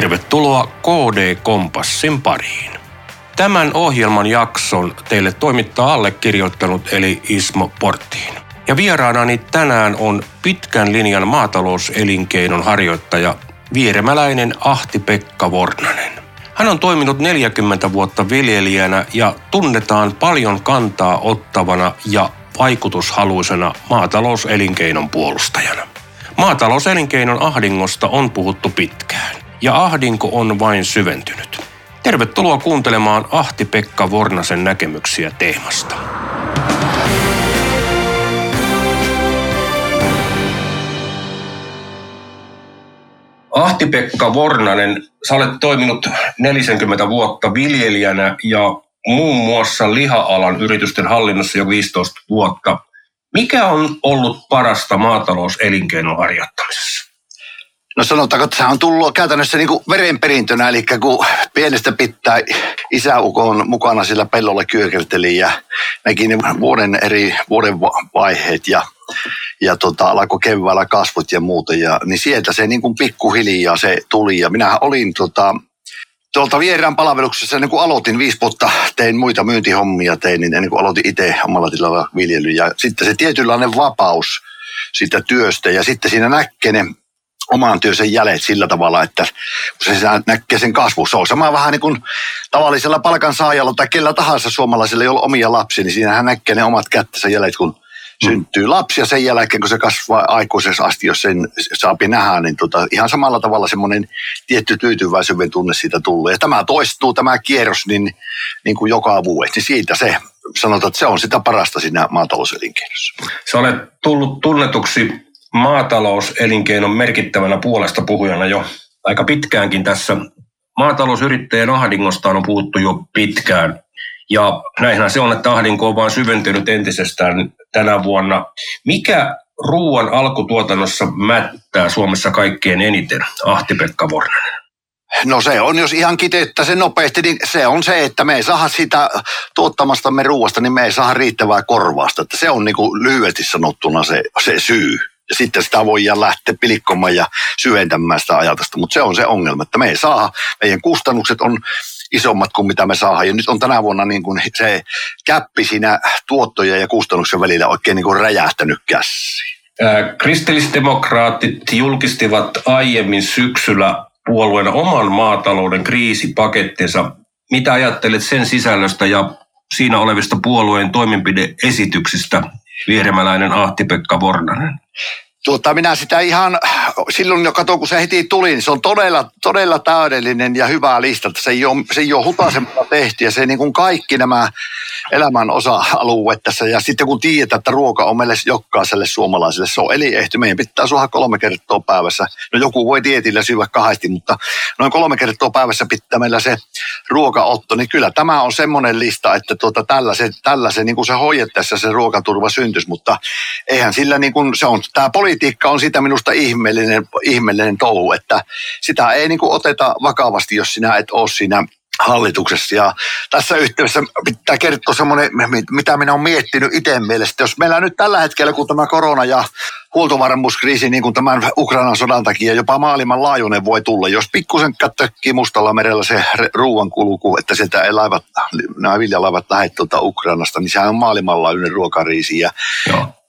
Tervetuloa KD Kompassin pariin. Tämän ohjelman jakson teille toimittaa allekirjoittanut eli Ismo Porttiin. Ja vieraanani tänään on pitkän linjan maatalouselinkeinon harjoittaja vieremäläinen Ahti-Pekka Vornanen. Hän on toiminut 40 vuotta viljelijänä ja tunnetaan paljon kantaa ottavana ja vaikutushaluisena maatalouselinkeinon puolustajana. Maatalouselinkeinon ahdingosta on puhuttu pitkään ja ahdinko on vain syventynyt. Tervetuloa kuuntelemaan Ahti-Pekka Vornasen näkemyksiä teemasta. Ahti-Pekka Vornanen, sä olet toiminut 40 vuotta viljelijänä ja muun muassa liha-alan yritysten hallinnossa jo 15 vuotta. Mikä on ollut parasta maatalouselinkeinon harjoittamisessa? No sanotaanko, että sehän on tullut käytännössä niin kuin verenperintönä, eli kun pienestä pitää isäukon mukana sillä pellolla kyökerteli ja näki ne vuoden eri vuoden vaiheet ja, ja tota, alkoi keväällä kasvut ja muuta. Ja, niin sieltä se niin kuin pikkuhiljaa se tuli ja minä olin tota, tuolta vieraan palveluksessa, ennen kuin aloitin viisi vuotta, tein muita myyntihommia, tein, niin ennen kuin aloitin itse omalla tilalla viljely. Ja sitten se tietynlainen vapaus siitä työstä ja sitten siinä näkee ne oman työnsä jäljet sillä tavalla, että kun se näkee sen kasvu. Se on sama vähän niin kuin tavallisella palkansaajalla tai kellä tahansa suomalaisella, jolla on omia lapsia, niin siinähän näkee ne omat kättensä jäljet, kun mm. syntyy lapsi ja sen jälkeen, kun se kasvaa aikuisessa asti, jos sen saapi nähdä, niin tota, ihan samalla tavalla semmoinen tietty tyytyväisyyden tunne siitä tulee. Ja tämä toistuu, tämä kierros, niin, niin kuin joka vuosi, niin siitä se sanotaan, että se on sitä parasta siinä maatalouselinkeinossa. Sä olet tullut tunnetuksi maatalouselinkeinon merkittävänä puolesta puhujana jo aika pitkäänkin tässä. Maatalousyrittäjien ahdingosta on puhuttu jo pitkään. Ja näinhän se on, että ahdinko on vain syventynyt entisestään tänä vuonna. Mikä ruoan alkutuotannossa mättää Suomessa kaikkein eniten, Ahti-Pekka Vornanen? No se on, jos ihan kiteyttää sen nopeasti, niin se on se, että me ei saa sitä tuottamastamme ruoasta, niin me ei saa riittävää korvausta. Että se on niin kuin lyhyesti sanottuna se, se syy ja sitten sitä voidaan lähteä pilikkomaan ja syventämään sitä ajatusta. Mutta se on se ongelma, että me ei saa, meidän kustannukset on isommat kuin mitä me saadaan. Ja nyt on tänä vuonna niin kuin se käppi siinä tuottoja ja kustannuksen välillä oikein niin kuin räjähtänyt käsiin. Kristillisdemokraatit julkistivat aiemmin syksyllä puolueen oman maatalouden kriisipakettinsa. Mitä ajattelet sen sisällöstä ja siinä olevista puolueen toimenpideesityksistä, vieremäläinen Ahti-Pekka Vornanen? Tuota, minä sitä ihan, silloin jo katsoin, kun se heti tuli, niin se on todella, todella täydellinen ja hyvä lista. Se ei ole, se ei ole hutasemalla tehty ja se niin kuin kaikki nämä elämän osa-alueet tässä. Ja sitten kun tiedetään, että ruoka on meille jokaiselle suomalaiselle, se on eliehty. Meidän pitää suoha kolme kertaa päivässä. No joku voi dietillä syödä kahdesti, mutta noin kolme kertaa päivässä pitää meillä se ruokaotto. Niin kyllä tämä on semmoinen lista, että tuota, tällä se, tällä se, niin kuin se hoidettaessa se ruokaturva syntyisi, mutta eihän sillä niin kuin se on, tämä politiikka on sitä minusta ihmeellinen, ihmeellinen touhu, että sitä ei niin kuin oteta vakavasti, jos sinä et ole siinä hallituksessa. Ja tässä yhteydessä pitää kertoa semmoinen, mitä minä olen miettinyt itse mielestä. Jos meillä nyt tällä hetkellä, kun tämä korona ja huoltovarmuuskriisi, niin kuin tämän Ukrainan sodan takia jopa maailman laajuinen voi tulla. Jos pikkusen tökkii mustalla merellä se ruoan kulku, että sieltä ei laivat, nämä viljalaivat lähde tuota Ukrainasta, niin sehän on maailmanlaajuinen ruokariisi. Ja.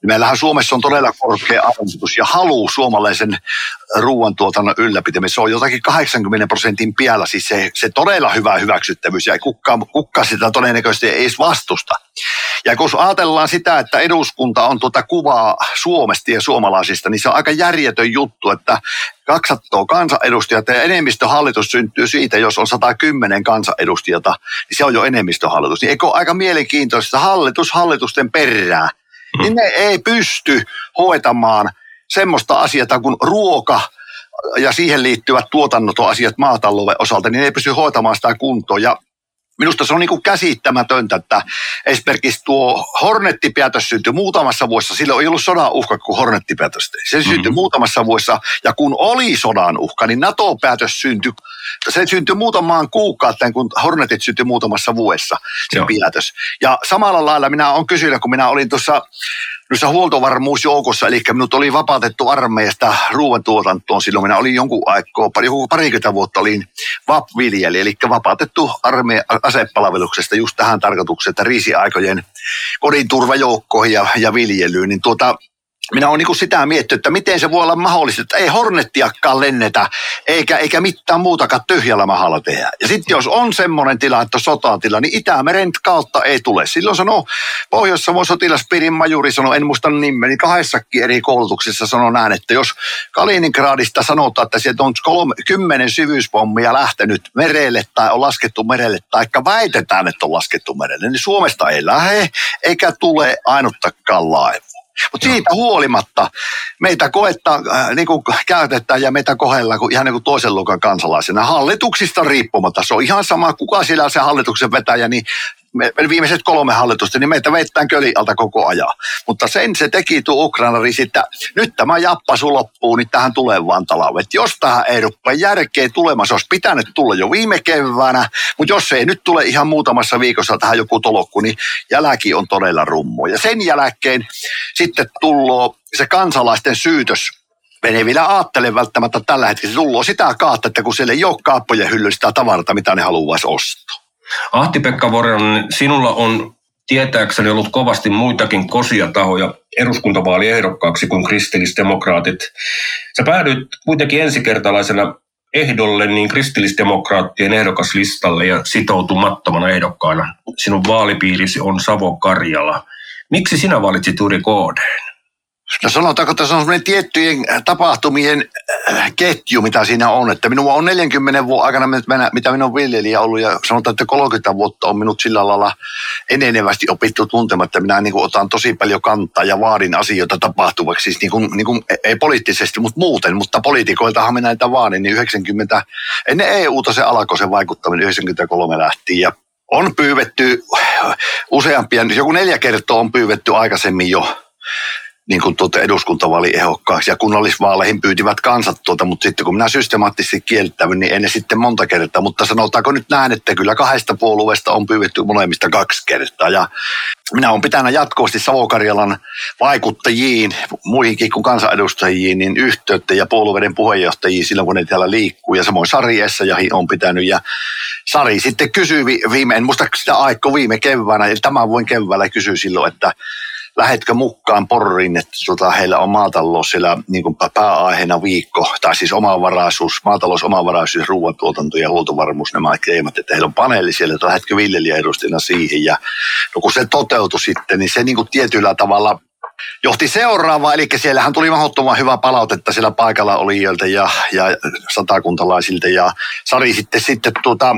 Meillähän Suomessa on todella korkea arvostus ja halu suomalaisen ruoantuotannon ylläpitämiseen. Se on jotakin 80 prosentin piellä, siis se, se todella hyvä hyväksyttävyys ja kukka, kukka sitä todennäköisesti ei edes vastusta. Ja kun ajatellaan sitä, että eduskunta on tuota kuvaa Suomesta ja suomalaisista, niin se on aika järjetön juttu, että 200 kansanedustajat ja enemmistöhallitus syntyy siitä, jos on 110 kansanedustajata, niin se on jo enemmistöhallitus. Niin eikö ole aika mielenkiintoista hallitus hallitusten perää, niin ne ei pysty hoitamaan semmoista asiaa kuin ruoka ja siihen liittyvät tuotannotoasiat maatalouden osalta, niin ne ei pysty hoitamaan sitä kuntoon. Ja Minusta se on niin kuin käsittämätöntä, että esimerkiksi tuo Hornettipäätös syntyi muutamassa vuodessa. Silloin ei ollut sodan uhka, kun Hornettipäätös Se syntyi mm-hmm. muutamassa vuodessa, ja kun oli sodan uhka, niin NATO-päätös syntyi. Se syntyi muutamaan kuukauden, kun Hornetit syntyi muutamassa vuodessa, se Joo. päätös. Ja samalla lailla minä olen kysynyt, kun minä olin tuossa noissa huoltovarmuusjoukossa, eli minut oli vapautettu armeijasta ruoantuotantoon. Silloin minä olin jonkun aikaa, pari, parikymmentä vuotta olin VAP-viljelijä, eli vapautettu armeijan asepalveluksesta just tähän tarkoitukseen, että riisiaikojen kodin turvajoukkoihin ja, ja viljelyyn. Niin tuota, minä olen niin sitä miettinyt, että miten se voi olla mahdollista, että ei hornettiakkaan lennetä, eikä, eikä mitään muutakaan tyhjällä mahalla tehdä. Ja sitten jos on semmoinen tila, että sotatila, niin Itämeren kautta ei tule. Silloin sanoo Pohjois-Savon sotilaspiirin majuri, sanoi, en muista niin kahdessakin eri koulutuksissa sanoo näin, että jos Kaliningradista sanotaan, että sieltä on kolme, kymmenen syvyyspommia lähtenyt merelle tai on laskettu merelle, tai väitetään, että on laskettu merelle, niin Suomesta ei lähde eikä tule ainuttakaan laiva. Mutta siitä huolimatta meitä koettaa, äh, niin kuin käytetään ja meitä kohdellaan kuin, ihan niin kuin toisen luokan kansalaisena. Hallituksista riippumatta, se on ihan sama, kuka siellä on se hallituksen vetäjä, niin me, viimeiset kolme hallitusta, niin meitä veittään köli alta koko ajan. Mutta sen se teki tuo Ukraina että nyt tämä jappasu loppuu, niin tähän tulee vaan talvet. Jos tähän ei rupea järkeä tulemaan, se olisi pitänyt tulla jo viime keväänä, mutta jos ei nyt tule ihan muutamassa viikossa tähän joku tolokku, niin jälki on todella rummo. Ja sen jälkeen sitten tulloo se kansalaisten syytös me ei vielä ajattele välttämättä tällä hetkellä. Se tulloo sitä kautta, että kun siellä ei ole kaappojen hyllystä tavaraa, mitä ne haluaisi ostaa. Ahti-Pekka Vorjan, sinulla on tietääkseni ollut kovasti muitakin kosia tahoja eduskuntavaaliehdokkaaksi kuin kristillisdemokraatit. Sä päädyit kuitenkin ensikertalaisena ehdolle niin kristillisdemokraattien ehdokaslistalle ja sitoutumattomana ehdokkaana. Sinun vaalipiirisi on Savo-Karjala. Miksi sinä valitsit juuri KDn? No sanotaanko, että se on sellainen tiettyjen tapahtumien äh, ketju, mitä siinä on. Että minua on 40 vuoden aikana, mitä minun on viljelijä ollut, ja sanotaan, että 30 vuotta on minut sillä lailla enenevästi opittu tuntemaan, että minä niin kuin otan tosi paljon kantaa ja vaadin asioita tapahtuvaksi. Siis niin kuin, niin kuin, ei poliittisesti, mutta muuten, mutta poliitikoiltahan minä näitä vaadin, niin 90, ennen EUta se alkoi se vaikuttaminen, 93 lähti, ja on pyydetty useampia, joku neljä kertaa on pyydetty aikaisemmin jo niin kuin tuota eduskuntavaaliehdokkaaksi ja kunnallisvaaleihin pyytivät kansat tuota, mutta sitten kun minä systemaattisesti kieltävyn, niin en sitten monta kertaa, mutta sanotaanko nyt näin, että kyllä kahdesta puolueesta on pyydetty molemmista kaksi kertaa ja minä olen pitänyt jatkuvasti Savokarjalan vaikuttajiin, muihinkin kuin kansanedustajiin, niin yhteyttä ja puolueiden puheenjohtajiin silloin, kun ne täällä liikkuu. Ja samoin Sari Essayahi on pitänyt. Ja Sari sitten kysyi viime, en muista sitä aikaa viime keväänä, ja tämän vuoden keväällä kysyi silloin, että lähetkö mukaan porriin, että tota, heillä on maatalous siellä niin kuin pääaiheena viikko, tai siis omavaraisuus, maatalous, omavaraisuus, ruoantuotanto ja huoltovarmuus, nämä teemat, että heillä on paneeli siellä, että lähetkö viljelijäedustajana siihen, ja no kun se toteutui sitten, niin se niin kuin tietyllä tavalla johti seuraavaa, eli siellähän tuli mahdottoman hyvä palautetta siellä paikalla olijoilta ja, ja satakuntalaisilta, ja Sari sitten, sitten tuota,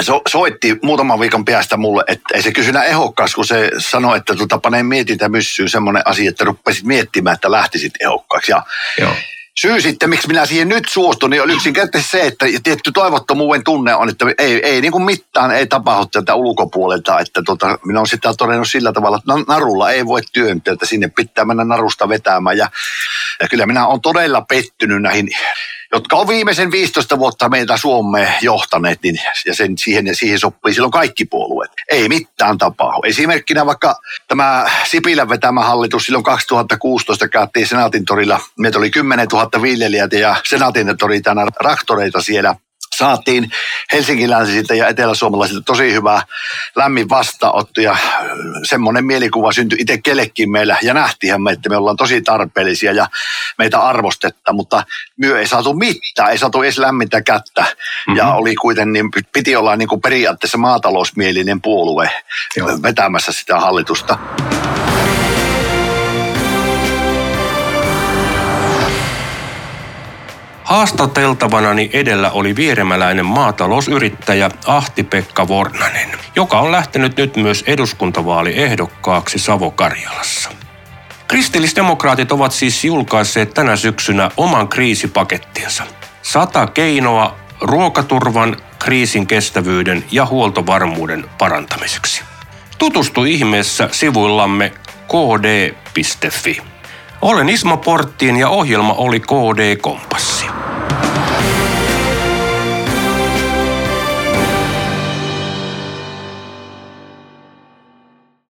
so, soitti muutaman viikon päästä mulle, että ei se kysynä ehokkaas, kun se sanoi, että tota, panee mietintä myssyyn semmoinen asia, että rupesit miettimään, että lähtisit ehokkaaksi. Ja Joo. Syy sitten, miksi minä siihen nyt suostun, niin on yksinkertaisesti se, että tietty toivottomuuden tunne on, että ei, ei niin kuin mitään ei tapahdu tätä ulkopuolelta. Että tota, minä olen sitä todennut sillä tavalla, että narulla ei voi työntää, että sinne pitää mennä narusta vetämään. Ja, ja kyllä minä olen todella pettynyt näihin jotka on viimeisen 15 vuotta meitä Suomeen johtaneet, niin, ja sen, siihen, siihen sopii silloin kaikki puolueet. Ei mitään tapahdu. Esimerkkinä vaikka tämä Sipilän vetämä hallitus silloin 2016 käytiin Senaatin torilla. Meitä oli 10 000 viljelijät ja Senaatin tori tänä traktoreita siellä saatiin helsinkiläisiltä ja eteläsuomalaisilta tosi hyvä lämmin vastaanotto ja semmoinen mielikuva syntyi itse kellekin meillä ja nähtiinhän me, että me ollaan tosi tarpeellisia ja meitä arvostetta, mutta myö ei saatu mitään, ei saatu edes lämmintä kättä mm-hmm. ja oli kuitenkin, niin piti olla niin kuin periaatteessa maatalousmielinen puolue Joo. vetämässä sitä hallitusta. Haastateltavanani edellä oli vieremäläinen maatalousyrittäjä Ahti-Pekka Vornanen, joka on lähtenyt nyt myös eduskuntavaaliehdokkaaksi Savo-Karjalassa. Kristillisdemokraatit ovat siis julkaisseet tänä syksynä oman kriisipakettinsa. Sata keinoa ruokaturvan, kriisin kestävyyden ja huoltovarmuuden parantamiseksi. Tutustu ihmeessä sivuillamme kd.fi. Olen Ismo Porttiin ja ohjelma oli KD Kompass.